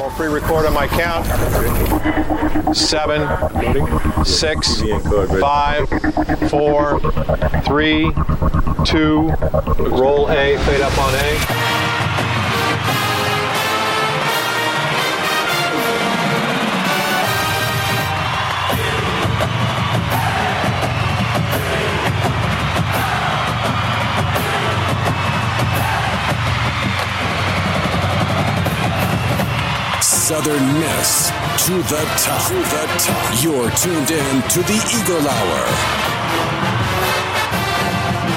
Roll free record on my count. Seven, six, five, four, three, two. Roll A, fade up on A. To the top. To the top. You're tuned in to the Eagle Hour.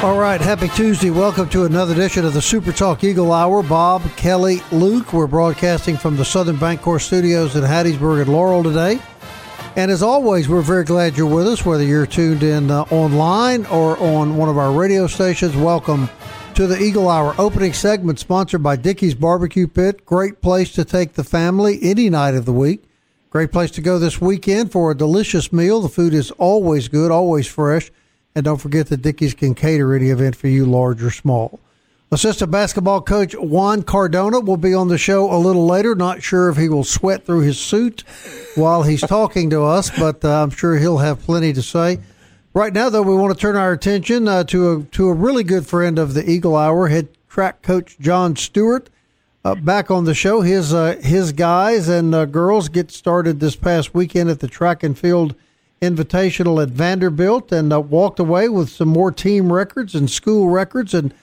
All right, happy Tuesday. Welcome to another edition of the Super Talk Eagle Hour. Bob, Kelly, Luke. We're broadcasting from the Southern Bancorp Studios in Hattiesburg and Laurel today. And as always, we're very glad you're with us, whether you're tuned in uh, online or on one of our radio stations. Welcome to the Eagle Hour opening segment sponsored by Dickey's Barbecue Pit. Great place to take the family any night of the week. Great place to go this weekend for a delicious meal. The food is always good, always fresh. And don't forget that Dickey's can cater any event for you, large or small. Assistant basketball coach Juan Cardona will be on the show a little later. Not sure if he will sweat through his suit while he's talking to us, but uh, I'm sure he'll have plenty to say. Right now, though, we want to turn our attention uh, to a to a really good friend of the Eagle Hour, head track coach John Stewart, uh, back on the show. His uh, his guys and uh, girls get started this past weekend at the Track and Field Invitational at Vanderbilt, and uh, walked away with some more team records and school records. And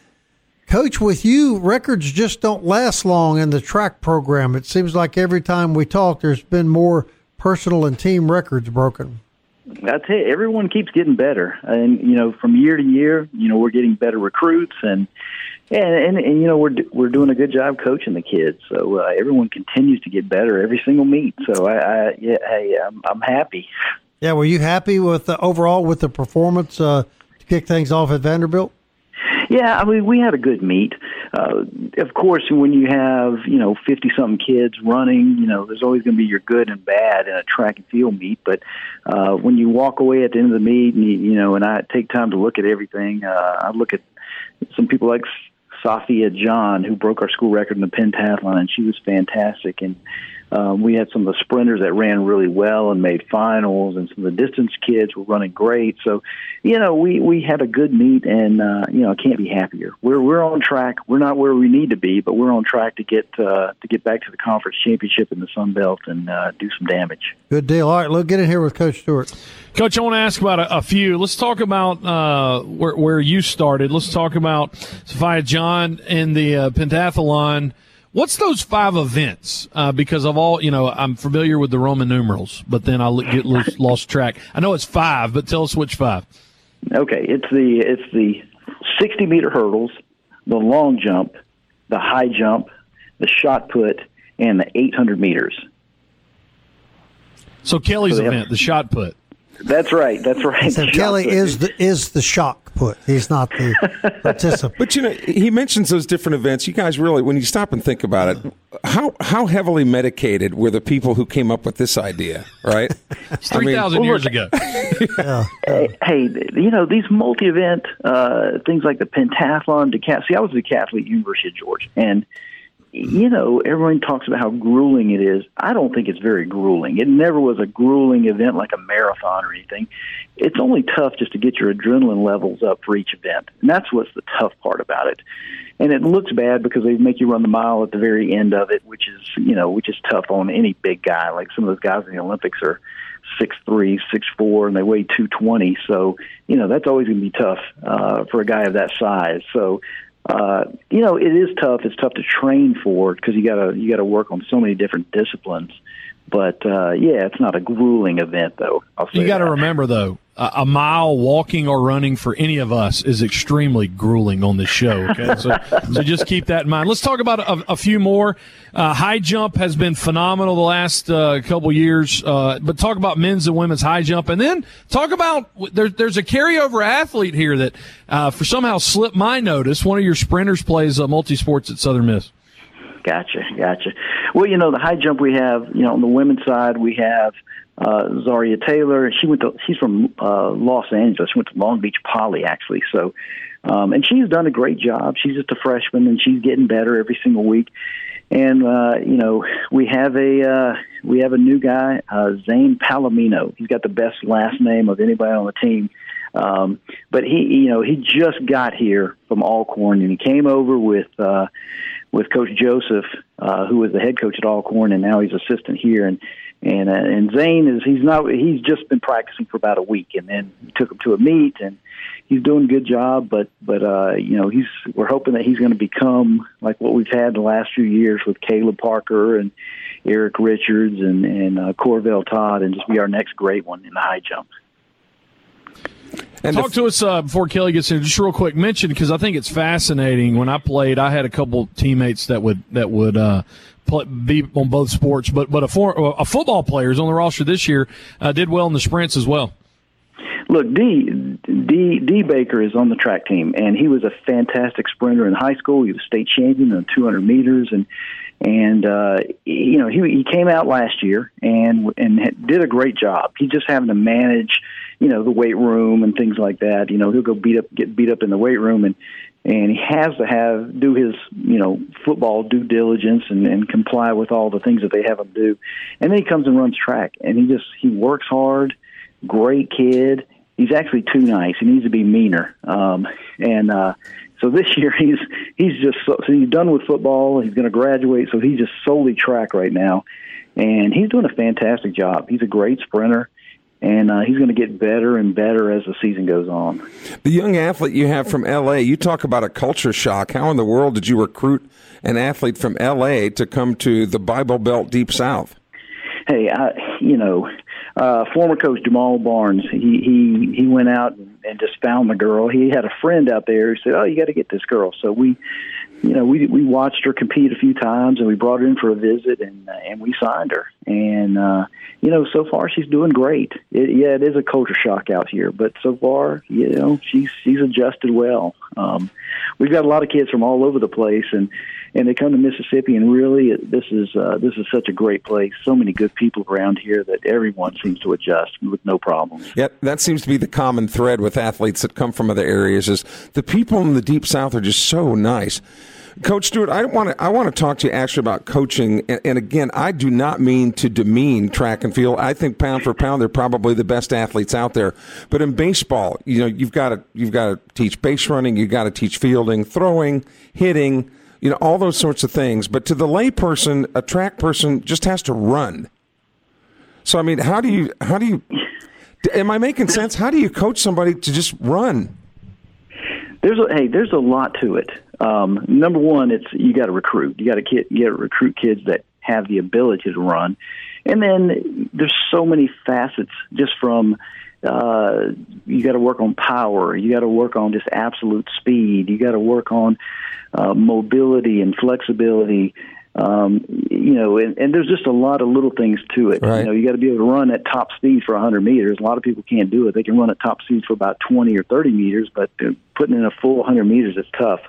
coach, with you, records just don't last long in the track program. It seems like every time we talk, there's been more personal and team records broken. I tell you, everyone keeps getting better, and you know, from year to year, you know, we're getting better recruits, and and and, and you know, we're we're doing a good job coaching the kids. So uh, everyone continues to get better every single meet. So I, I yeah, hey, I'm, I'm happy. Yeah, were you happy with the overall with the performance uh, to kick things off at Vanderbilt? Yeah, I mean, we had a good meet. Uh, of course, when you have you know fifty something kids running, you know there's always going to be your good and bad in a track and field meet. But uh, when you walk away at the end of the meet, and you, you know, and I take time to look at everything, uh, I look at some people like Sophia John, who broke our school record in the pentathlon, and she was fantastic. And um, we had some of the sprinters that ran really well and made finals, and some of the distance kids were running great. So, you know, we we had a good meet, and uh, you know, I can't be happier. We're we're on track. We're not where we need to be, but we're on track to get uh, to get back to the conference championship in the Sun Belt and uh, do some damage. Good deal. All right, look, get in here with Coach Stewart. Coach, I want to ask about a, a few. Let's talk about uh, where, where you started. Let's talk about Sophia John and the uh, pentathlon. What's those five events? Uh, because of all, you know, I'm familiar with the Roman numerals, but then I get lost, lost track. I know it's five, but tell us which five. Okay, it's the it's the 60 meter hurdles, the long jump, the high jump, the shot put, and the 800 meters. So Kelly's So they have- event, the shot put. That's right. That's right. So Shot Kelly put. is the is the shock put. He's not the participant. But you know, he mentions those different events. You guys really, when you stop and think about it, how how heavily medicated were the people who came up with this idea? Right? It's 3,000 years ago. hey, hey, you know these multi-event uh, things like the pentathlon, decathlon. See, I was a decathlete at University of Georgia, and you know everyone talks about how grueling it is. I don't think it's very grueling. It never was a grueling event like a marathon or anything. It's only tough just to get your adrenaline levels up for each event, and that's what's the tough part about it. And it looks bad because they make you run the mile at the very end of it, which is you know which is tough on any big guy. Like some of those guys in the Olympics are six three, six four, and they weigh two twenty. So you know that's always going to be tough uh, for a guy of that size. So uh, you know it is tough. It's tough to train for because you gotta you gotta work on so many different disciplines. But uh, yeah, it's not a grueling event though. I'll say You got to remember though, a mile walking or running for any of us is extremely grueling on this show. Okay, so so just keep that in mind. Let's talk about a, a few more. Uh, high jump has been phenomenal the last uh, couple years, uh, but talk about men's and women's high jump, and then talk about there, there's a carryover athlete here that uh, for somehow slipped my notice. One of your sprinters plays uh, multi sports at Southern Miss. Gotcha, gotcha. Well, you know the high jump we have, you know, on the women's side we have uh, Zaria Taylor. She went to she's from uh, Los Angeles. She went to Long Beach Poly actually. So, um, and she's done a great job. She's just a freshman and she's getting better every single week. And uh, you know we have a uh, we have a new guy, uh, Zane Palomino. He's got the best last name of anybody on the team. Um, but he, you know, he just got here from Alcorn, and he came over with uh, with Coach Joseph, uh, who was the head coach at Alcorn, and now he's assistant here. And and uh, and Zane is he's not he's just been practicing for about a week, and then took him to a meet, and he's doing a good job. But but uh, you know he's we're hoping that he's going to become like what we've had the last few years with Caleb Parker and Eric Richards and and uh, Corvell Todd, and just be our next great one in the high jump. And Talk f- to us uh, before Kelly gets in. Just real quick, mention because I think it's fascinating. When I played, I had a couple teammates that would that would uh, play, be on both sports, but but a, for, a football players on the roster this year uh, did well in the sprints as well. Look, D, D D Baker is on the track team, and he was a fantastic sprinter in high school. He was state champion in 200 meters, and and uh, you know he he came out last year and and did a great job. He's just having to manage you know the weight room and things like that. You know he'll go beat up get beat up in the weight room and and he has to have do his you know football due diligence and, and comply with all the things that they have him do. And then he comes and runs track and he just he works hard. Great kid. He's actually too nice. He needs to be meaner. Um, and uh, so this year he's he's just so, so he's done with football. He's going to graduate, so he's just solely track right now, and he's doing a fantastic job. He's a great sprinter and uh, he's going to get better and better as the season goes on. The young athlete you have from LA, you talk about a culture shock. How in the world did you recruit an athlete from LA to come to the Bible Belt Deep South? Hey, I, you know, uh, former coach Jamal Barnes, he he he went out and just found the girl. He had a friend out there who said, "Oh, you got to get this girl." So we you know, we we watched her compete a few times, and we brought her in for a visit, and uh, and we signed her. And uh, you know, so far she's doing great. It, yeah, it is a culture shock out here, but so far, you know, she's she's adjusted well. Um, we've got a lot of kids from all over the place, and and they come to Mississippi, and really, this is uh, this is such a great place. So many good people around here that everyone seems to adjust with no problems. Yeah, that seems to be the common thread with athletes that come from other areas. Is the people in the deep south are just so nice. Coach Stewart, I want to I want to talk to you actually about coaching, and, and, again, I do not mean to demean track and field. I think pound for pound, they're probably the best athletes out there. But in baseball, you know, you've got to you've got to teach base running, you've got to teach fielding, throwing, hitting, you know, all those sorts of things. But to the layperson, a track person just has to run. So I mean, how do you how do you am I making sense? How do you coach somebody to just run? There's a, hey, there's a lot to it. Um, number one, it's you got to recruit. You got to get to recruit kids that have the ability to run, and then there's so many facets just from uh, you got to work on power. You got to work on just absolute speed. You got to work on uh, mobility and flexibility. Um, you know, and, and there's just a lot of little things to it. Right. You know, you got to be able to run at top speed for 100 meters. A lot of people can't do it. They can run at top speed for about 20 or 30 meters, but putting in a full 100 meters is tough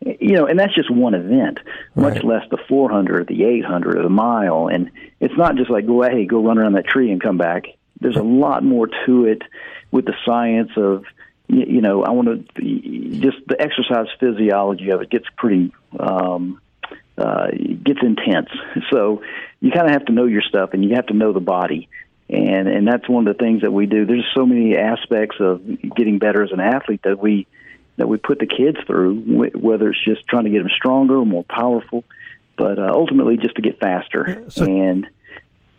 you know, and that's just one event, much right. less the 400, or the 800, or the mile. And it's not just like go, hey, go run around that tree and come back. There's a lot more to it with the science of, you know, I want to just the exercise physiology of it gets pretty, um, uh, gets intense. So you kind of have to know your stuff, and you have to know the body. And and that's one of the things that we do. There's so many aspects of getting better as an athlete that we that we put the kids through, whether it's just trying to get them stronger or more powerful, but uh, ultimately just to get faster. So, and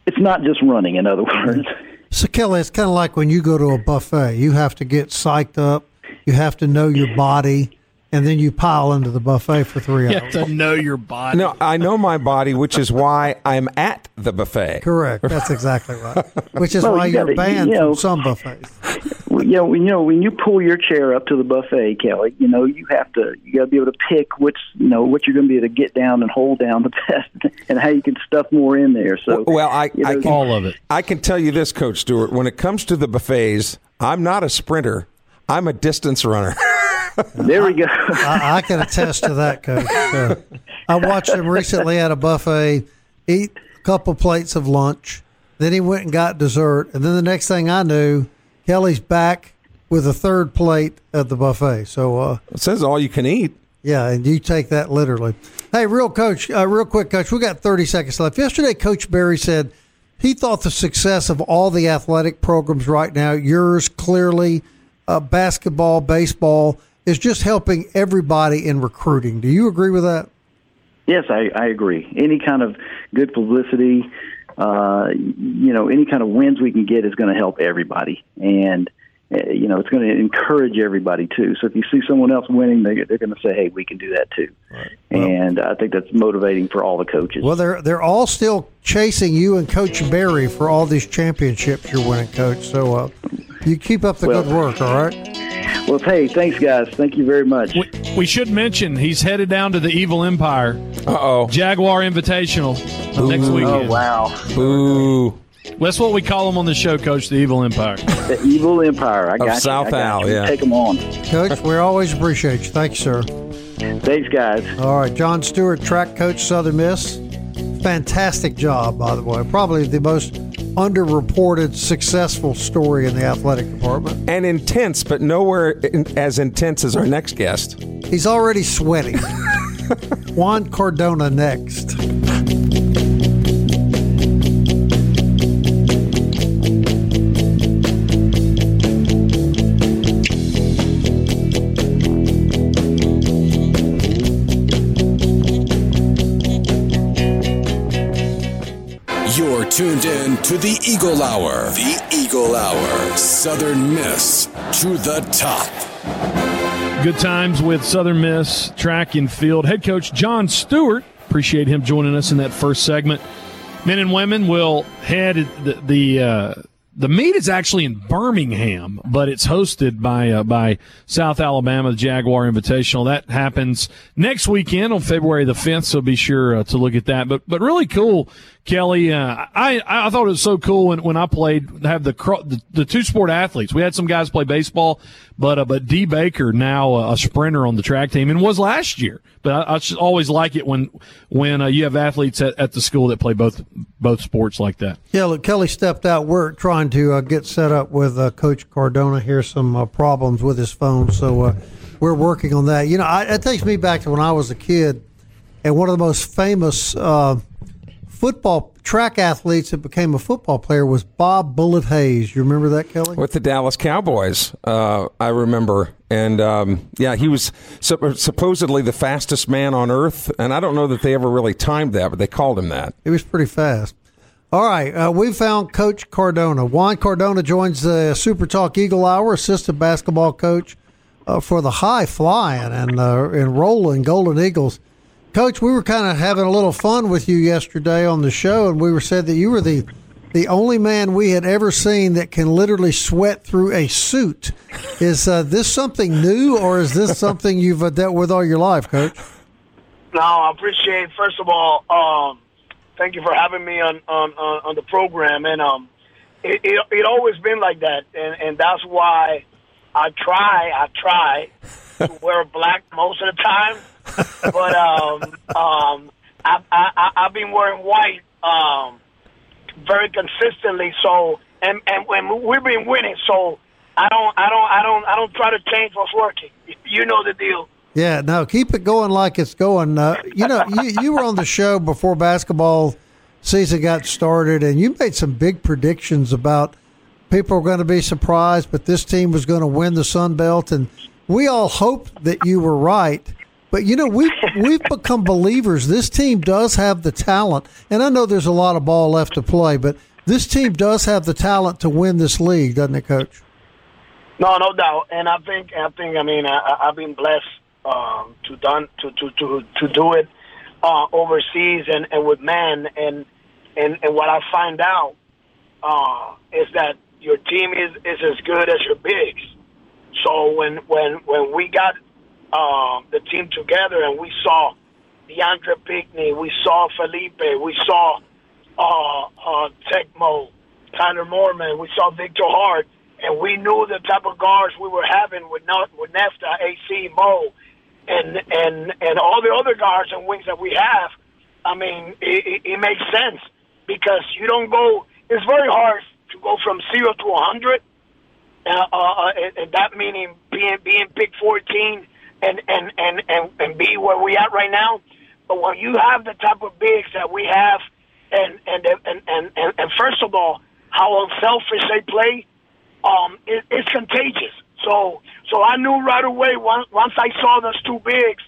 it's not just running, in other words. So, Kelly, it's kind of like when you go to a buffet, you have to get psyched up, you have to know your body, and then you pile into the buffet for three hours. You have to know your body. No, I know my body, which is why I'm at the buffet. Correct. That's exactly right. Which is well, why you are banned you know, from some buffets. You know, you know, when you pull your chair up to the buffet, Kelly, you know, you have to, you got to be able to pick which, you know, what you're going to be able to get down and hold down the best, and how you can stuff more in there. So, well, I, you know, I can, all of it. I can tell you this, Coach Stewart. When it comes to the buffets, I'm not a sprinter. I'm a distance runner. there we go. I, I can attest to that, Coach. Uh, I watched him recently at a buffet eat a couple plates of lunch. Then he went and got dessert, and then the next thing I knew, Kelly's back with a third plate at the buffet. So uh, it says all you can eat. Yeah, and you take that literally. Hey, real coach, uh, real quick, coach. We got thirty seconds left. Yesterday, Coach Berry said he thought the success of all the athletic programs right now, yours clearly, uh, basketball, baseball, is just helping everybody in recruiting. Do you agree with that? Yes, I, I agree. Any kind of good publicity, uh, you know, any kind of wins we can get is going to help everybody, and you know, it's going to encourage everybody too. So if you see someone else winning, they, they're going to say, "Hey, we can do that too," right. well, and I think that's motivating for all the coaches. Well, they're they're all still chasing you and Coach Berry for all these championships you're winning, Coach. So uh, you keep up the well, good work. All right. Well, hey, thanks, guys. Thank you very much. We, we should mention he's headed down to the Evil Empire. Uh oh. Jaguar Invitational Ooh. next weekend. Oh, wow. Boo. That's what we call them on the show, Coach. The Evil Empire. The Evil Empire. I got of South Al. Yeah. Take them on, Coach. We always appreciate you. Thank you, sir. Thanks, guys. All right, John Stewart, track coach, Southern Miss. Fantastic job, by the way. Probably the most underreported successful story in the athletic department. And intense, but nowhere in, as intense as our next guest. He's already sweating. Juan Cardona next. To the Eagle Hour. The Eagle Hour. Southern Miss to the top. Good times with Southern Miss track and field head coach John Stewart. Appreciate him joining us in that first segment. Men and women will head the, the uh, the meet is actually in Birmingham, but it's hosted by uh, by South Alabama, the Jaguar Invitational. That happens next weekend on February the fifth, so be sure uh, to look at that. But but really cool, Kelly. Uh, I I thought it was so cool when, when I played have the, the, the two sport athletes. We had some guys play baseball, but uh, but D Baker now a sprinter on the track team and was last year. But I, I always like it when when uh, you have athletes at, at the school that play both both sports like that. Yeah, look, Kelly stepped out. We're trying to uh, get set up with uh, Coach Cardona here. Some problems with his phone, so we're working on that. You know, I, it takes me back to when I was a kid, and one of the most famous football track athletes that became a football player was Bob Bullet Hayes. You remember that, Kelly? With the Dallas Cowboys, uh, I remember. And um, yeah, he was supposedly the fastest man on earth. And I don't know that they ever really timed that, but they called him that. He was pretty fast. All right, uh, we found Coach Cardona. Juan Cardona joins the Super Talk Eagle Hour, assistant basketball coach uh, for the high flying and uh, and rolling Golden Eagles. Coach, we were kind of having a little fun with you yesterday on the show, and we were said that you were the the only man we had ever seen that can literally sweat through a suit. Is uh, this something new, or is this something you've uh, dealt with all your life, Coach? No, I appreciate. First of all, um, thank you for having me on on, on, the program, and um, it, it it always been like that, and and that's why I try I try to wear black most of the time but um, um, I, I, I've been wearing white um, very consistently. So and and when we've been winning, so I don't I don't I don't I don't try to change what's working. You know the deal. Yeah, no, keep it going like it's going. Uh, you know, you, you were on the show before basketball season got started, and you made some big predictions about people were going to be surprised, but this team was going to win the Sun Belt, and we all hoped that you were right. But you know, we've we've become believers. This team does have the talent, and I know there's a lot of ball left to play, but this team does have the talent to win this league, doesn't it, Coach? No, no doubt. And I think I think I mean I, have been blessed um, to done to to to to do it uh, overseas and and with men and and and what I find out uh, is that your team is, is as good as your bigs. So when when when we got uh, the team together and we saw DeAndre Pinckney, we saw Felipe, we saw uh, uh, Tecmo, Tyler Moorman, we saw Victor Hart, and we knew the type of guards we were having with with Nesta, AC, Mo, and and and all the other guards and wings that we have. I mean, it, it, it makes sense because you don't go. It's very hard to go from zero to a hundred, uh, uh, uh, and, and that meaning being being pick fourteen and and and and and be where we at right now. But when you have the type of bigs that we have, and and and and and, and first of all, how unselfish they play, um, it, it's contagious. So so I knew right away once once I saw those two bigs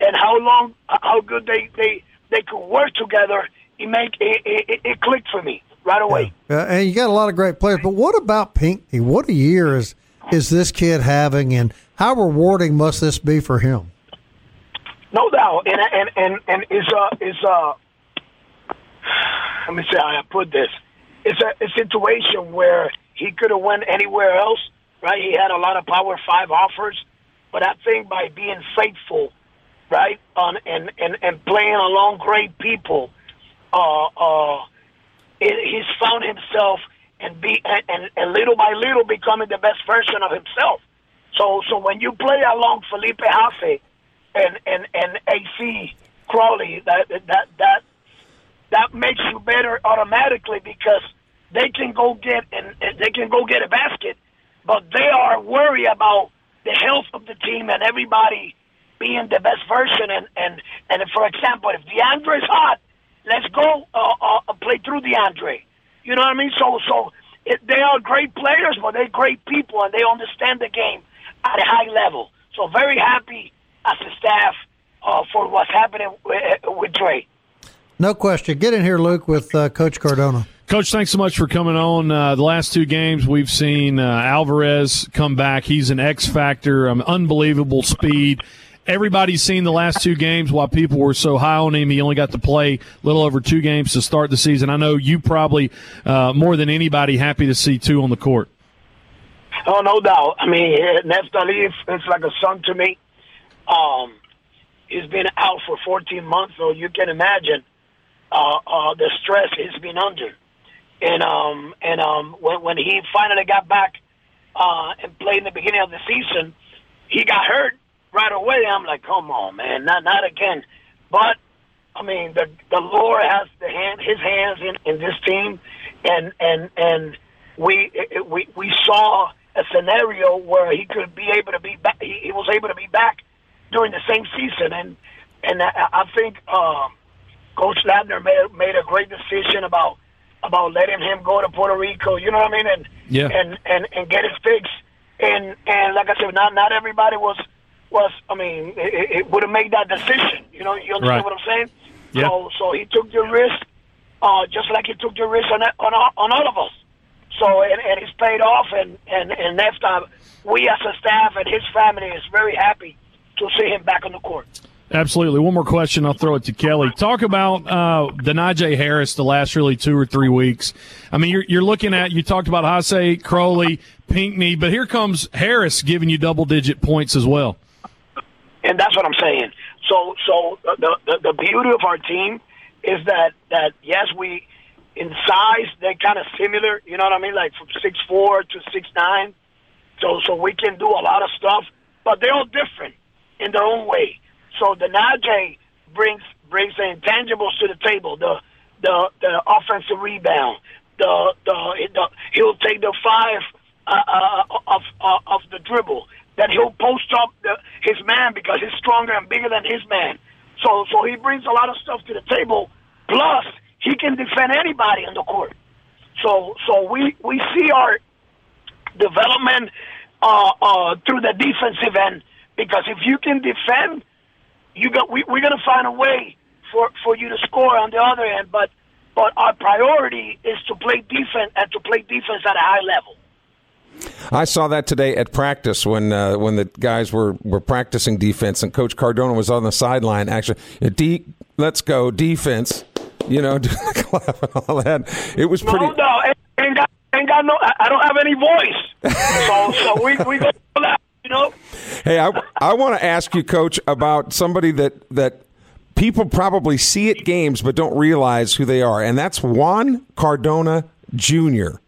and how long how good they they they could work together. It make it, it, it clicked for me right away. Yeah. Uh, and you got a lot of great players, but what about Pinckney? What a year is is this kid having, and how rewarding must this be for him? No doubt, and and and and it's a it's a. Let me see how I put this. It's a, a situation where he could have went anywhere else, right? He had a lot of Power Five offers, but I think by being faithful, right, on and and and playing along great people, uh, uh, it, he's found himself and be and, and, little by little becoming the best version of himself. So so when you play along Felipe Haase and and and AC Crowley, that that that that makes you better automatically because they can go get and, and they can go get a basket, but they are worried about the health of the team and everybody being the best version. And and and for example, if DeAndre is hot, let's go uh, uh, play through DeAndre. You know what I mean? So so it, they are great players, but they're great people and they understand the game at a high level. So very happy as a staff uh, for what's happening with, with Dre. No question. Get in here, Luke, with uh, Coach Cardona. Coach, thanks so much for coming on. Uh, the last two games, we've seen uh, Alvarez come back. He's an X factor, um, unbelievable speed. Everybody's seen the last two games while people were so high on him. He only got to play a little over two games to start the season. I know you probably, uh, more than anybody, happy to see two on the court. Oh, no doubt. I mean, Neftali is like a son to me. Um, he's been out for 14 months, so you can imagine uh, uh, the stress he's been under. And um, and um, when when he finally got back uh, and played in the beginning of the season, he got hurt right away. I'm like, come on, man, not not again. But I mean, the the Lord has the hand, His hands in, in this team, and and and we we we saw a scenario where he could be able to be back. He, he was able to be back during the same season, and and I, I think uh, Coach Ladner made made a great decision about about letting him go to Puerto Rico. You know what I mean? And yeah. and and and get his fix. And and like I said, not not everybody was was. I mean, it, it would have made that decision. You know, you understand right. what I'm saying? Yeah. So so he took the risk, uh, just like he took the risk on on all, on all of us. So and, and it's paid off, and and and next time we as a staff and his family is very happy to see him back on the court. Absolutely. One more question. I'll throw it to Kelly. Talk about uh, the Najee Harris the last really two or three weeks. I mean, you're, you're looking at, you talked about Haase, Crowley, Pinckney, but here comes Harris giving you double digit points as well. And that's what I'm saying. So, so the, the, the beauty of our team is that, that yes, we, in size, they're kind of similar, you know what I mean? Like from six four to six nine. So, so we can do a lot of stuff, but they're all different in their own way. So the Najee brings brings the intangibles to the table. The the the offensive rebound. The the, the he'll take the five uh, uh, of uh, of the dribble. Then he'll post up the, his man because he's stronger and bigger than his man. So so he brings a lot of stuff to the table. Plus he can defend anybody on the court. So so we we see our development uh, uh, through the defensive end because if you can defend you got we, we're going to find a way for for you to score on the other end, but but our priority is to play defense and to play defense at a high level. I saw that today at practice when uh, when the guys were, were practicing defense and Coach Cardona was on the sideline. Actually, D, let's go defense. You know, all that. It was pretty. No, no, and, and, got no, I, I don't have any voice. so, so we we go that, you know. Hey, I, I want to ask you, Coach, about somebody that that people probably see at games but don't realize who they are, and that's Juan Cardona Jr.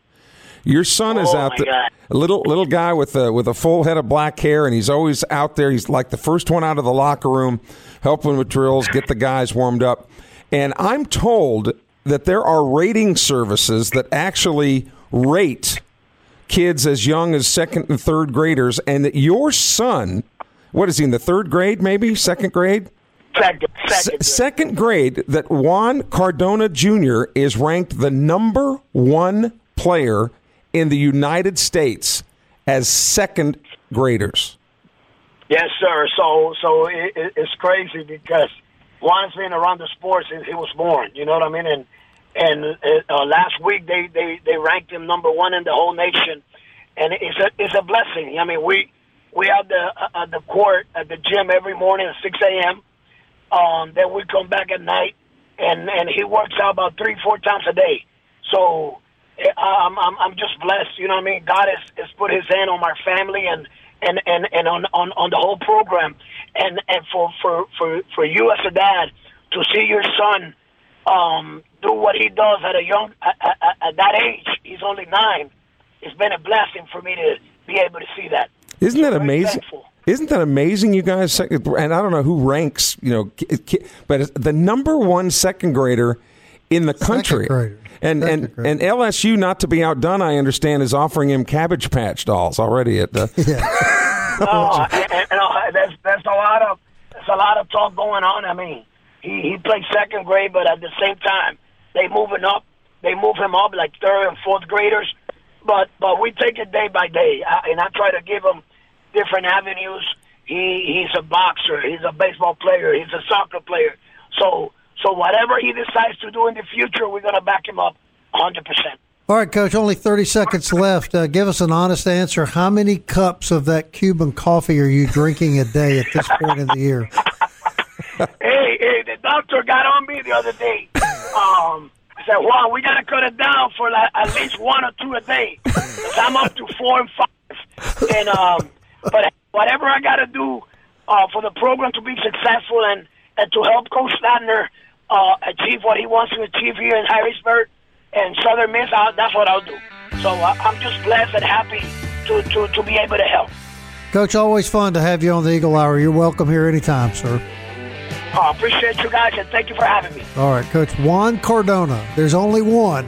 Your son is Oh, out there, little little guy with a with a full head of black hair, and he's always out there. He's like the first one out of the locker room, helping with drills, get the guys warmed up. And I'm told that there are rating services that actually rate kids as young as second and third graders, and that your son, what is he in the third grade, maybe second grade? Second, S- second. second grade that Juan Cardona Jr. is ranked the number one player in the United States as second graders. Yes, sir. So, so it, it, it's crazy because Juan's been around the sport since he was born. You know what I mean? And and uh, last week they, they they ranked him number one in the whole nation, and it's a it's a blessing. I mean, we we have the uh, the court at the gym every morning at six a.m. Um, then we come back at night, and and he works out about three four times a day. So I'm I'm I'm just blessed. You know what I mean? God has, has put His hand on my family and and and and on on on the whole program, and and for for for for you as a dad to see your son um, do what he does at a young at, at, at that age. He's only nine. It's been a blessing for me to be able to see that. Isn't that Very amazing? thankful. Isn't that amazing, you guys? And I don't know who ranks, you know, ki- ki- but the number one second grader in the country. Grader. And and and LSU, not to be outdone, I understand, is offering him Cabbage Patch dolls already at the. No, and, and, and, uh, there's there's a lot of there's a lot of talk going on. I mean, he he played second grade, but at the same time, they moving up. They move him up like third and fourth graders. But but we take it day by day, I, and I try to give him different avenues. He he's a boxer. He's a baseball player. He's a soccer player. So so whatever he decides to do in the future, we're gonna back him up 100 percent. All right, Coach, only 30 seconds left. Uh, give us an honest answer. How many cups of that Cuban coffee are you drinking a day at this point in the year? hey, hey, the doctor got on me the other day. Um, I said, "Wow, we gotta cut it down for like at least one or two a day. I'm up to four and five. And um, but whatever I gotta do uh, for the program to be successful and and to help Coach Ladner uh, achieve what he wants to achieve here in Hattiesburg and Southern Miss, i that's what I'll do. So uh, I'm just blessed and happy to, to to be able to help. Coach, always fun to have you on the Eagle Hour. You're welcome here anytime, sir. Uh, appreciate you guys and thank you for having me. All right, Coach Juan Cardona. There's only one,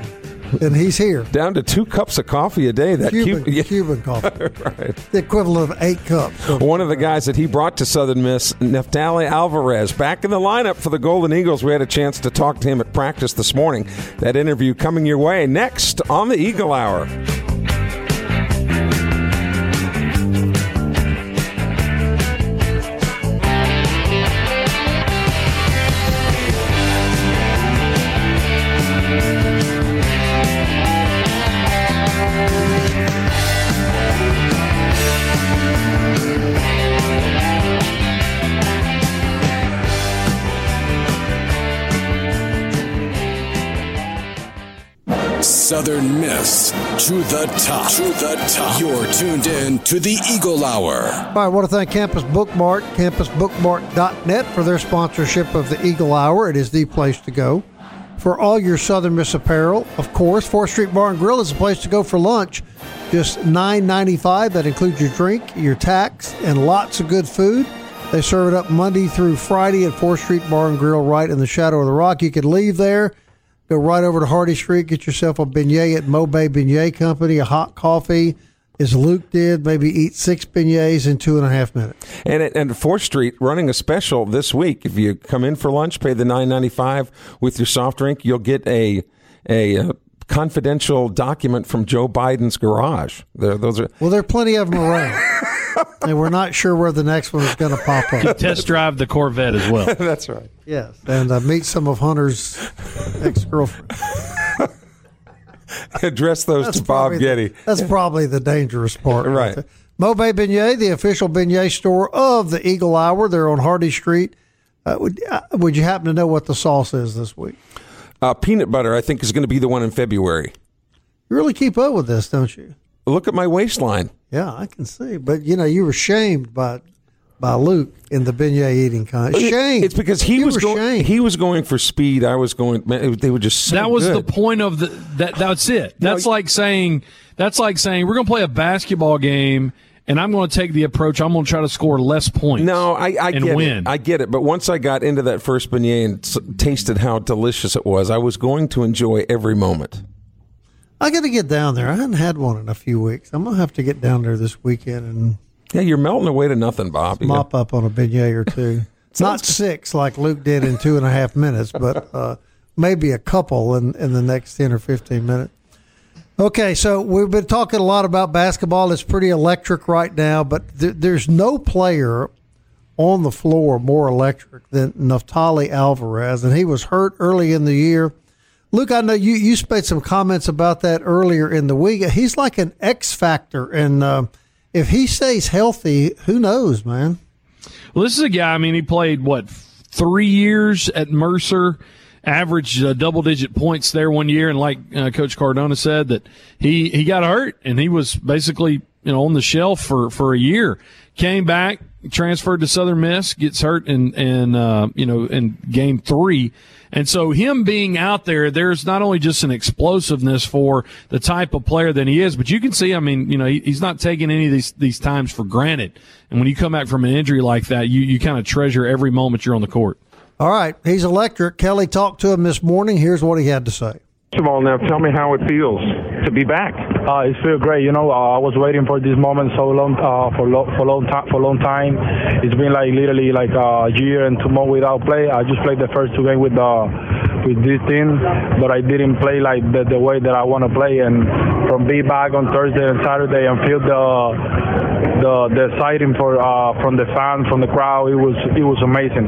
and he's here. Down to two cups of coffee a day. That Cuban, Cuban, yeah, Cuban coffee. right. The equivalent of eight cups. of- One of the guys that he brought to Southern Miss, Neftali Alvarez, back in the lineup for the Golden Eagles. We had a chance to talk to him at practice this morning. That interview coming your way next on the Eagle Hour. Southern Miss to the top. To the top. You're tuned in to the Eagle Hour. I want to thank Campus Bookmark, campusbookmark.net for their sponsorship of the Eagle Hour. It is the place to go for all your Southern Miss apparel. Of course, 4th Street Bar and Grill is the place to go for lunch. Just nine ninety five. That includes your drink, your tax, and lots of good food. They serve it up Monday through Friday at 4th Street Bar and Grill right in the shadow of the rock. You can leave there, go right over to Hardy Street, get yourself a beignet at Mobay Beignet Company, a hot coffee, as Luke did, maybe eat six beignets in two and a half minutes. And at and Fourth Street running a special this week. If you come in for lunch, pay the nine ninety five with your soft drink, you'll get a a. uh confidential document from Joe Biden's garage. There, those are Well, there are plenty of them around. and we're not sure where the next one is going to pop up. Test drive the Corvette as well. that's right. Yes. And uh, meet some of Hunter's ex girlfriend. Address those to Bob Getty. that's probably the dangerous part. Right. Mobay Beignet, the official beignet store of the Eagle Hour. They're on Hardy Street. Uh, would, uh, would you happen to know what the sauce is this week? Uh, peanut butter, I think, is going to be the one in February. You really keep up with this, don't you? Look at my waistline. Yeah, I can see. But you know, you were shamed by by Luke in the beignet eating contest. Shame. It's because he You was going. shamed. He was going for speed. I was going. Man, they were just. So that was good. the point of the that. That's it. That's like saying that's like saying we're going to play a basketball game, and I'm going to take the approach. I'm going to try to score less points. No, I, I and get win. it. I get it. But once I got into that first beignet and tasted how delicious it was, I was going to enjoy every moment. I got to get down there. I hadn't had one in a few weeks. I'm gonna have to get down there this weekend and Yeah, you're melting away to nothing, Bob. Mop up on a beignet or two. Not six like Luke did in two and a half minutes, but uh, maybe a couple in, in the next 10 or 15 minutes. Okay, so we've been talking a lot about basketball. It's pretty electric right now, but th- there's no player on the floor more electric than Neftali Alvarez, and he was hurt early in the year. Luke, I know you, you spent some comments about that earlier in the week. He's like an X factor, and uh, if he stays healthy, who knows, man? Well, this is a guy. I mean, he played what three years at Mercer, averaged uh, double digit points there one year, and like uh, Coach Cardona said, that he he got hurt and he was basically you know on the shelf for for a year. Came back, transferred to Southern Miss, gets hurt in in uh, you know in game three. And so him being out there, there's not only just an explosiveness for the type of player that he is, but you can see, I mean, you know, he, he's not taking any of these, these times for granted. And when you come back from an injury like that, you, you kind of treasure every moment you're on the court. All right, he's electric. Kelly talked to him this morning. Here's what he had to say. First of all, now tell me how it feels to be back. Uh, it feels great. You know, uh, I was waiting for this moment so long, uh, for lo- for long time, for long time. It's been like literally like a year and two months without play. I just played the first two games with the with this team, but I didn't play like the, the way that I want to play. And from be back on Thursday and Saturday and feel the the the exciting for uh, from the fans, from the crowd, it was it was amazing.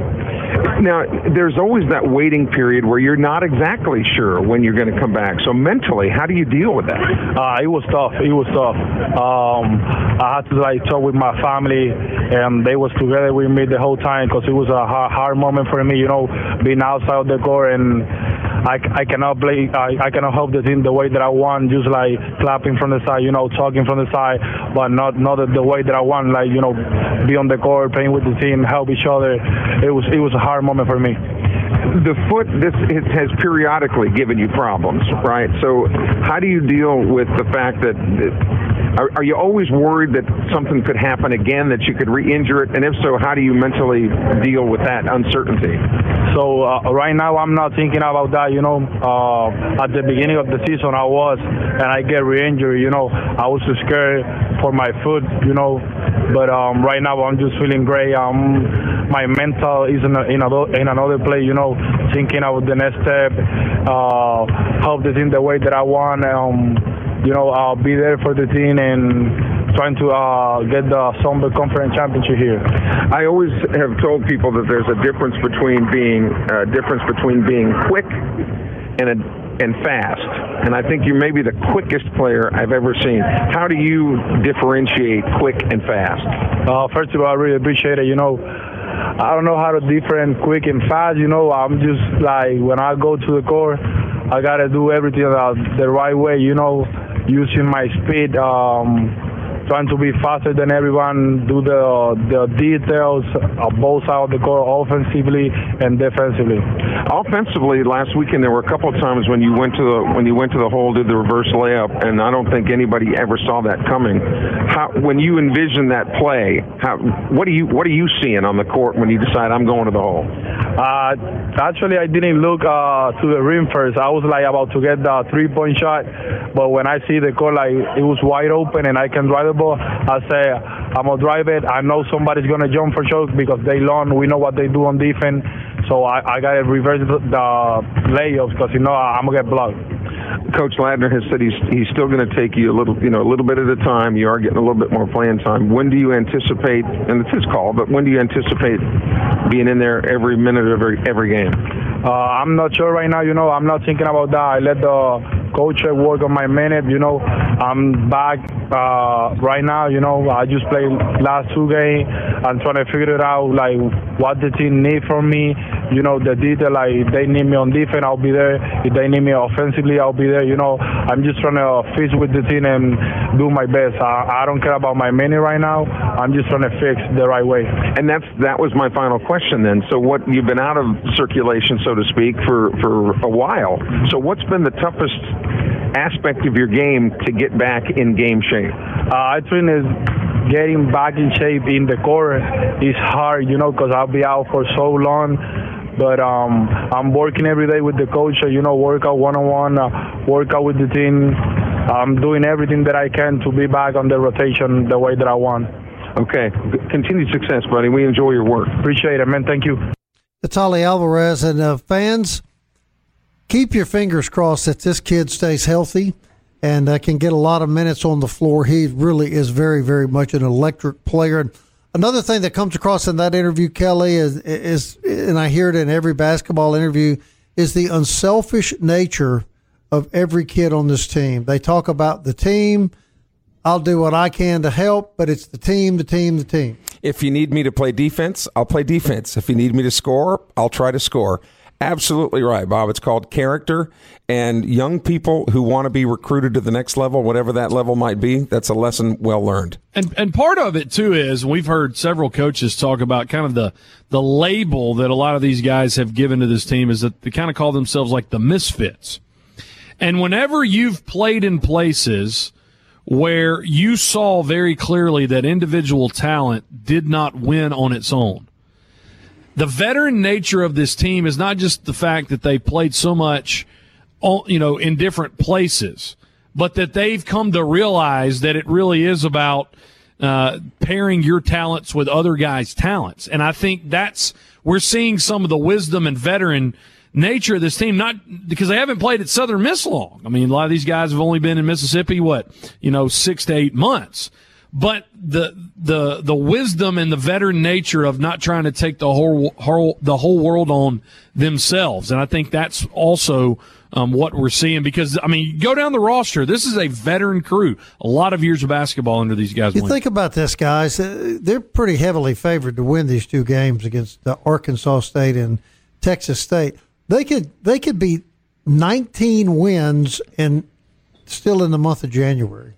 Now, there's always that waiting period where you're not exactly sure when you're going to come back. So mentally, how do you deal with that? Uh, it was tough. It was tough. Um, I had to like talk with my family, and they was together with me the whole time because it was a hard, hard moment for me. You know, being outside of the court and. I, I cannot play. I, I cannot help the team the way that I want. Just like clapping from the side, you know, talking from the side, but not not the, the way that I want. Like you know, be on the court, playing with the team, help each other. It was it was a hard moment for me. The foot, this has periodically given you problems, right? So, how do you deal with the fact that? Are, are you always worried that something could happen again, that you could re-injure it? And if so, how do you mentally deal with that uncertainty? So uh, right now I'm not thinking about that. You know, uh, at the beginning of the season I was, and I get re-injured. You know, I was too scared for my foot. You know, but um, right now I'm just feeling great. Um, my mental is in, a, in, another, in another place. You know, thinking about the next step, uh, help the team the way that I want. Um, you know, I'll be there for the team and trying to uh, get the Sunbelt Conference Championship here. I always have told people that there's a difference between being a difference between being quick and a, and fast. And I think you may be the quickest player I've ever seen. How do you differentiate quick and fast? Uh, first of all, I really appreciate it. You know, I don't know how to different quick and fast. You know, I'm just like when I go to the court, I gotta do everything uh, the right way. You know, using my speed. Um, trying to be faster than everyone, do the the details of both sides of the court, offensively and defensively. Offensively, last weekend there were a couple of times when you went to the when you went to the hole, did the reverse layup, and I don't think anybody ever saw that coming. How, when you envision that play, how, what are you what are you seeing on the court when you decide I'm going to the hole? Uh, actually, I didn't look uh, to the rim first. I was like about to get the three point shot, but when I see the court like it was wide open and I can drive the ball, I say I'm gonna drive it. I know somebody's gonna jump for sure because they learn. We know what they do on defense, so I, I gotta reverse the, the layups because you know I'm gonna get blocked. Coach Ladner has said he's he's still going to take you a little, you know, a little bit at a time. You are getting a little bit more playing time. When do you anticipate? And it's his call, but when do you anticipate being in there every minute of every every game? Uh, I'm not sure right now. You know, I'm not thinking about that. I let the coach work on my minute. You know, I'm back uh, right now, you know, I just played last two games. I'm trying to figure it out, like what the team need from me. You know, the detail. Like if they need me on defense, I'll be there. If they need me offensively, I'll be there. You know, I'm just trying to fix with the team and do my best. I, I don't care about my minute right now. I'm just trying to fix the right way. And that's that was my final question then. So what you've been out of circulation, so to speak, for for a while. So what's been the toughest aspect of your game to get back in game shape? Uh, I think is getting back in shape in the core is hard, you know, because I'll be out for so long. But um, I'm working every day with the coach, uh, you know, workout one on one, workout with the team. I'm doing everything that I can to be back on the rotation the way that I want. Okay. Continued success, buddy. We enjoy your work. Appreciate it, man. Thank you. Neftali Alvarez and uh, fans, keep your fingers crossed that this kid stays healthy and uh, can get a lot of minutes on the floor. He really is very, very much an electric player. Another thing that comes across in that interview, Kelly, is, is and I hear it in every basketball interview, is the unselfish nature of every kid on this team. They talk about the team. I'll do what I can to help, but it's the team, the team, the team. If you need me to play defense, I'll play defense. If you need me to score, I'll try to score. Absolutely right, Bob. It's called character. And young people who want to be recruited to the next level, whatever that level might be, that's a lesson well learned. And and part of it too is we've heard several coaches talk about kind of the the label that a lot of these guys have given to this team is that they kind of call themselves like the misfits. And whenever you've played in places where you saw very clearly that individual talent did not win on its own. The veteran nature of this team is not just the fact that they played so much, you know, in different places, but that they've come to realize that it really is about uh, pairing your talents with other guys' talents. And I think that's we're seeing some of the wisdom and veteran nature of this team, not because they haven't played at Southern Miss long. I mean, a lot of these guys have only been in Mississippi, what, you know, six to eight months. But the the the wisdom and the veteran nature of not trying to take the whole, whole the whole world on themselves, and I think that's also um, what we're seeing because I mean, go down the roster. This is a veteran crew. A lot of years of basketball under these guys. You win. think about this, guys. Uh, they're pretty heavily favored to win these two games against Arkansas State and Texas State. They could they could be 19 wins and still in the month of January.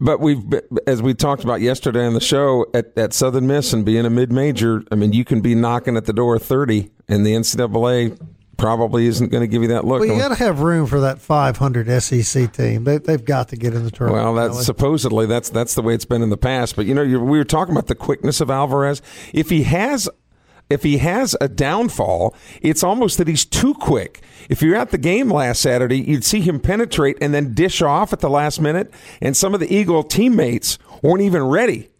But we've, as we talked about yesterday on the show at, at Southern Miss and being a mid major, I mean, you can be knocking at the door of 30, and the NCAA probably isn't going to give you that look. Well, you got to have room for that 500 SEC team. They, have got to get in the tournament. Well, that's supposedly that's that's the way it's been in the past. But you know, we were talking about the quickness of Alvarez. If he has if he has a downfall, it's almost that he's too quick. If you're at the game last Saturday, you'd see him penetrate and then dish off at the last minute, and some of the Eagle teammates weren't even ready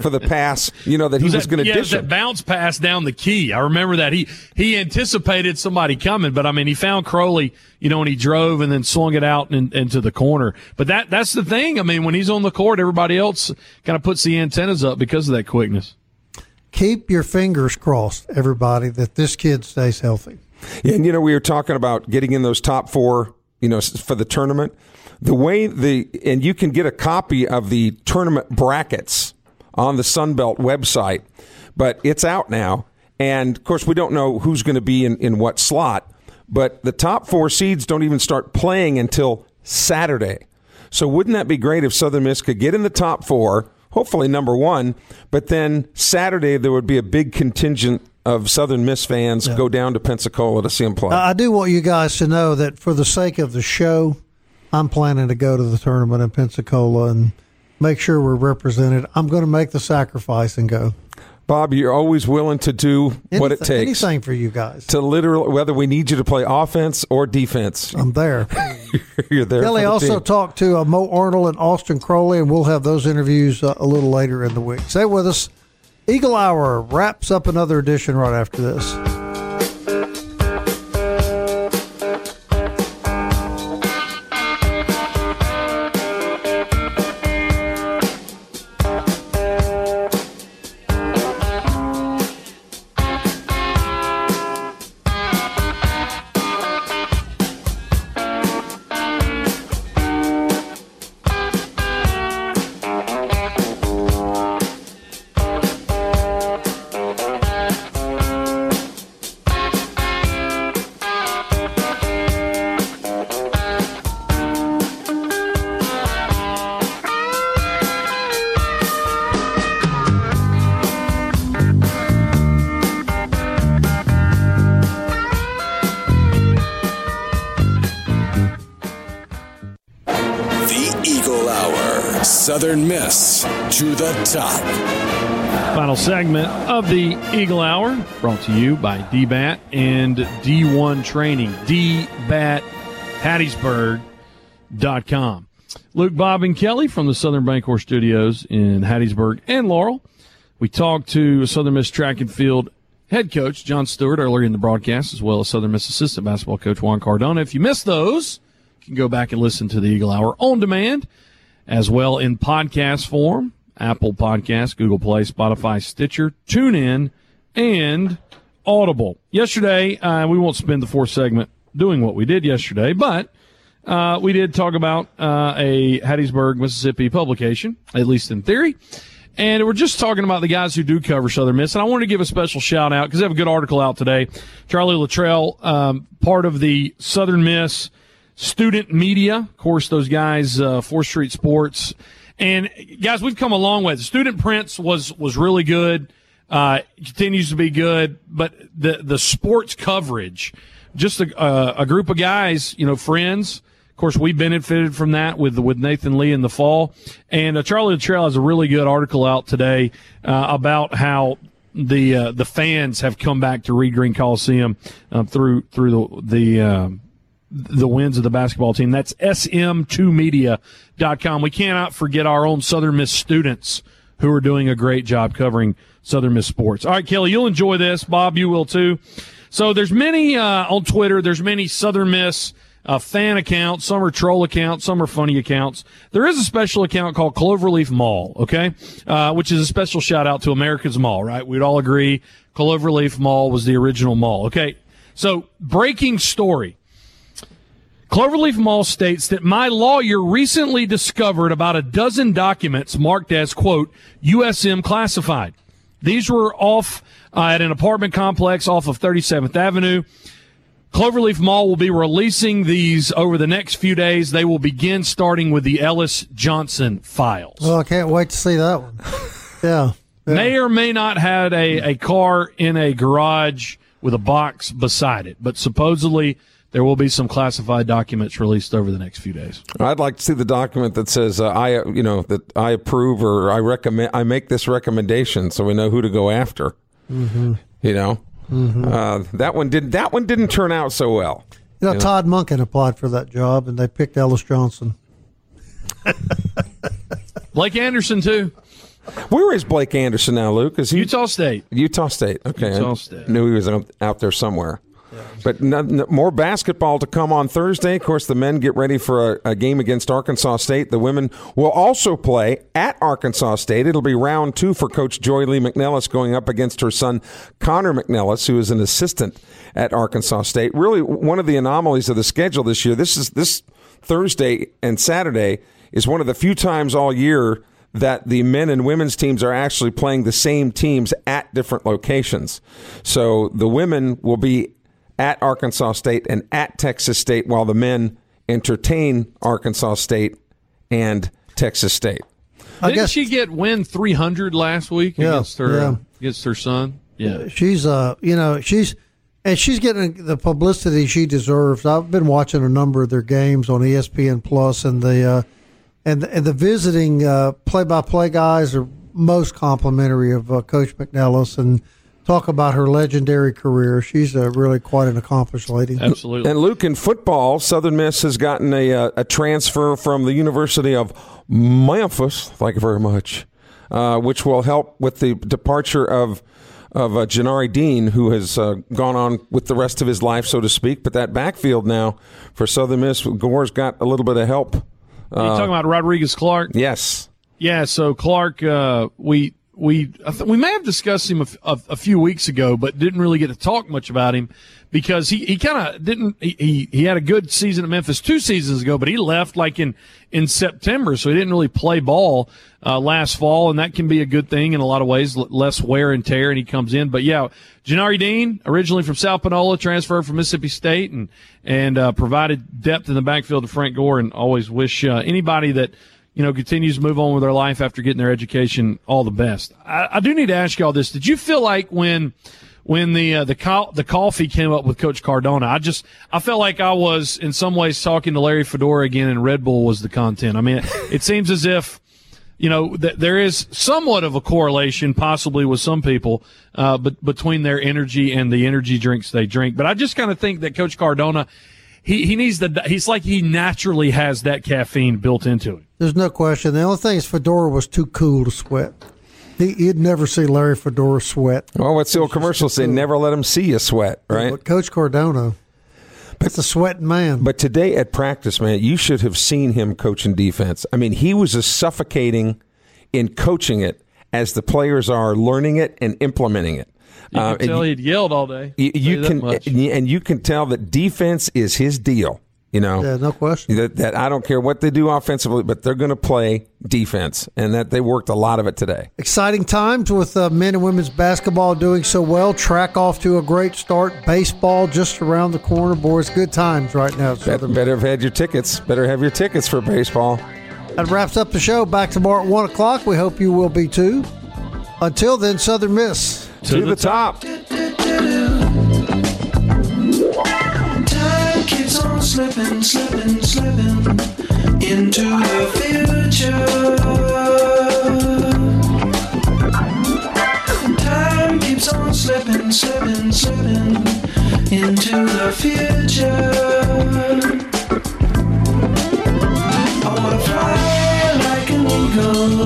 for the pass, you know, that he was, was going to yeah, dish. that bounce pass down the key. I remember that. He he anticipated somebody coming, but I mean, he found Crowley, you know, and he drove and then swung it out in, into the corner. But that that's the thing. I mean, when he's on the court, everybody else kind of puts the antennas up because of that quickness keep your fingers crossed, everybody, that this kid stays healthy. And you know, we were talking about getting in those top four, you know, for the tournament. The way the and you can get a copy of the tournament brackets on the Sunbelt website, but it's out now. And of course, we don't know who's going to be in, in what slot, but the top four seeds don't even start playing until Saturday. So, wouldn't that be great if Southern Miss could get in the top four? Hopefully number one. But then Saturday there would be a big contingent of Southern Miss fans yeah. go down to Pensacola to see them play. I do want you guys to know that for the sake of the show, I'm planning to go to the tournament in Pensacola and make sure we're represented. I'm going to make the sacrifice and go. Bob, you're always willing to do anything, what it takes. Anything for you guys. To literally, whether we need you to play offense or defense. I'm there. you're there. Kelly the also team. talked to uh, Mo Arnold and Austin Crowley, and we'll have those interviews uh, a little later in the week. Stay with us. Eagle Hour wraps up another edition right after this. The top. Final segment of the Eagle Hour brought to you by DBAT and D1 Training. DBAT Hattiesburg.com. Luke, Bob, and Kelly from the Southern Bancorp Studios in Hattiesburg and Laurel. We talked to Southern Miss track and field head coach John Stewart earlier in the broadcast, as well as Southern Miss assistant basketball coach Juan Cardona. If you missed those, you can go back and listen to the Eagle Hour on demand, as well in podcast form. Apple Podcasts, Google Play, Spotify, Stitcher, TuneIn, and Audible. Yesterday, uh, we won't spend the fourth segment doing what we did yesterday, but uh, we did talk about uh, a Hattiesburg, Mississippi publication, at least in theory. And we're just talking about the guys who do cover Southern Miss. And I wanted to give a special shout out because they have a good article out today. Charlie Luttrell, um, part of the Southern Miss student media. Of course, those guys, uh, 4th Street Sports. And guys, we've come a long way. The student Printz was, was really good. Uh, continues to be good, but the, the sports coverage, just a, a group of guys, you know, friends, of course, we benefited from that with with Nathan Lee in the fall, and uh, Charlie Luttrell has a really good article out today uh, about how the uh, the fans have come back to Reed Green Coliseum uh, through through the the uh, the wins of the basketball team. That's sm2media.com. We cannot forget our own Southern Miss students who are doing a great job covering Southern Miss sports. All right, Kelly, you'll enjoy this. Bob, you will too. So there's many uh, on Twitter. There's many Southern Miss uh, fan accounts. Some are troll accounts. Some are funny accounts. There is a special account called Cloverleaf Mall, okay, uh, which is a special shout out to America's Mall, right? We'd all agree Cloverleaf Mall was the original mall, okay? So breaking story. Cloverleaf Mall states that my lawyer recently discovered about a dozen documents marked as, quote, USM classified. These were off uh, at an apartment complex off of 37th Avenue. Cloverleaf Mall will be releasing these over the next few days. They will begin starting with the Ellis Johnson files. Well, I can't wait to see that one. yeah. yeah. May or may not have a, a car in a garage with a box beside it, but supposedly there will be some classified documents released over the next few days. I'd like to see the document that says uh, I, you know, that I approve or I recommend, I make this recommendation, so we know who to go after. Mm-hmm. You know, mm-hmm. uh, that one did. That one didn't turn out so well. You know, you Todd know? Monken applied for that job, and they picked Ellis Johnson. Blake Anderson too. Where is Blake Anderson now, Luke? Is he Utah State? Utah State. Okay, Utah State. I knew he was out there somewhere. But no, no, more basketball to come on Thursday. Of course, the men get ready for a, a, game against Arkansas State. The women will also play at Arkansas State. It'll be round two for Coach Joye Lee-McNelis going up against her son Connor McNelis, who is an assistant at Arkansas State. Really, one of the anomalies of the schedule this year. This is this Thursday and Saturday is one of the few times all year that the men and women's teams are actually playing the same teams at different locations. So the women will be at Arkansas State and at Texas State, while the men entertain Arkansas State and Texas State. I Didn't guess, she get win 300 last week yeah, against her yeah. against her son? Yeah, she's uh, you know, she's and she's getting the publicity she deserves. I've been watching a number of their games on ESPN Plus, and the uh, and the, and the visiting play by play guys are most complimentary of uh, Coach McNelis and talk about her legendary career. She's a, really quite an accomplished lady. Absolutely. And Luke, in football, Southern Miss has gotten a, uh, a transfer from the University of Memphis. Thank you very much. Uh, which will help with the departure of of uh, Janari Dean, who has uh, gone on with the rest of his life, so to speak. But that backfield now for Southern Miss, Gore's got a little bit of help. Uh, you talking about Rodrigues Clark? Yes. Yeah. So Clark, uh, we we we may have discussed him a, few weeks ago, but didn't really get to talk much about him because he, he kind of didn't he, he had a good season at Memphis two seasons ago, but he left like in in September, so he didn't really play ball uh, last fall, and that can be a good thing in a lot of ways, less wear and tear, and he comes in. But yeah, Janari Dean, originally from South Panola, transferred from Mississippi State, and and uh, provided depth in the backfield to Frank Gore, and always wish uh, anybody that you know, continues to move on with their life after getting their education, all the best. I, I do need to ask you all this. Did you feel like when when the uh, the the coffee came up with Coach Cardona, I just I felt like I was in some ways talking to Larry Fedora again, and Red Bull was the content. I mean, it, it seems as if you know, th- there is somewhat of a correlation, possibly with some people, uh, but between their energy and the energy drinks they drink. But I just kind of think that Coach Cardona, he, he needs the, he's like he naturally has that caffeine built into him. There's no question. The only thing is Fedora was too cool to sweat. He, would never see Larry Fedora sweat. Well, what's the old commercial say? Never let him see you sweat, right? But Coach Cardona, that's a sweating man. But today at practice, man, you should have seen him coaching defense. I mean, he was as suffocating in coaching it as the players are learning it and implementing it. You can uh, tell he'd yelled all day. You, you can, and you can tell that defense is his deal. You know, yeah, no question. That, that I don't care what they do offensively, but they're going to play defense, and that they worked a lot of it today. Exciting times with uh, men and women's basketball doing so well. Track off to a great start. Baseball just around the corner, boys. Good times right now. Better, better have had your tickets. Better have your tickets for baseball. That wraps up the show. Back tomorrow at one o'clock. We hope you will be too. Until then, Southern Miss to, to the, the, top. top. Slipping, slipping, slipping into the future. Time keeps on slipping, slipping, slipping into the future. I wanna fly like an eagle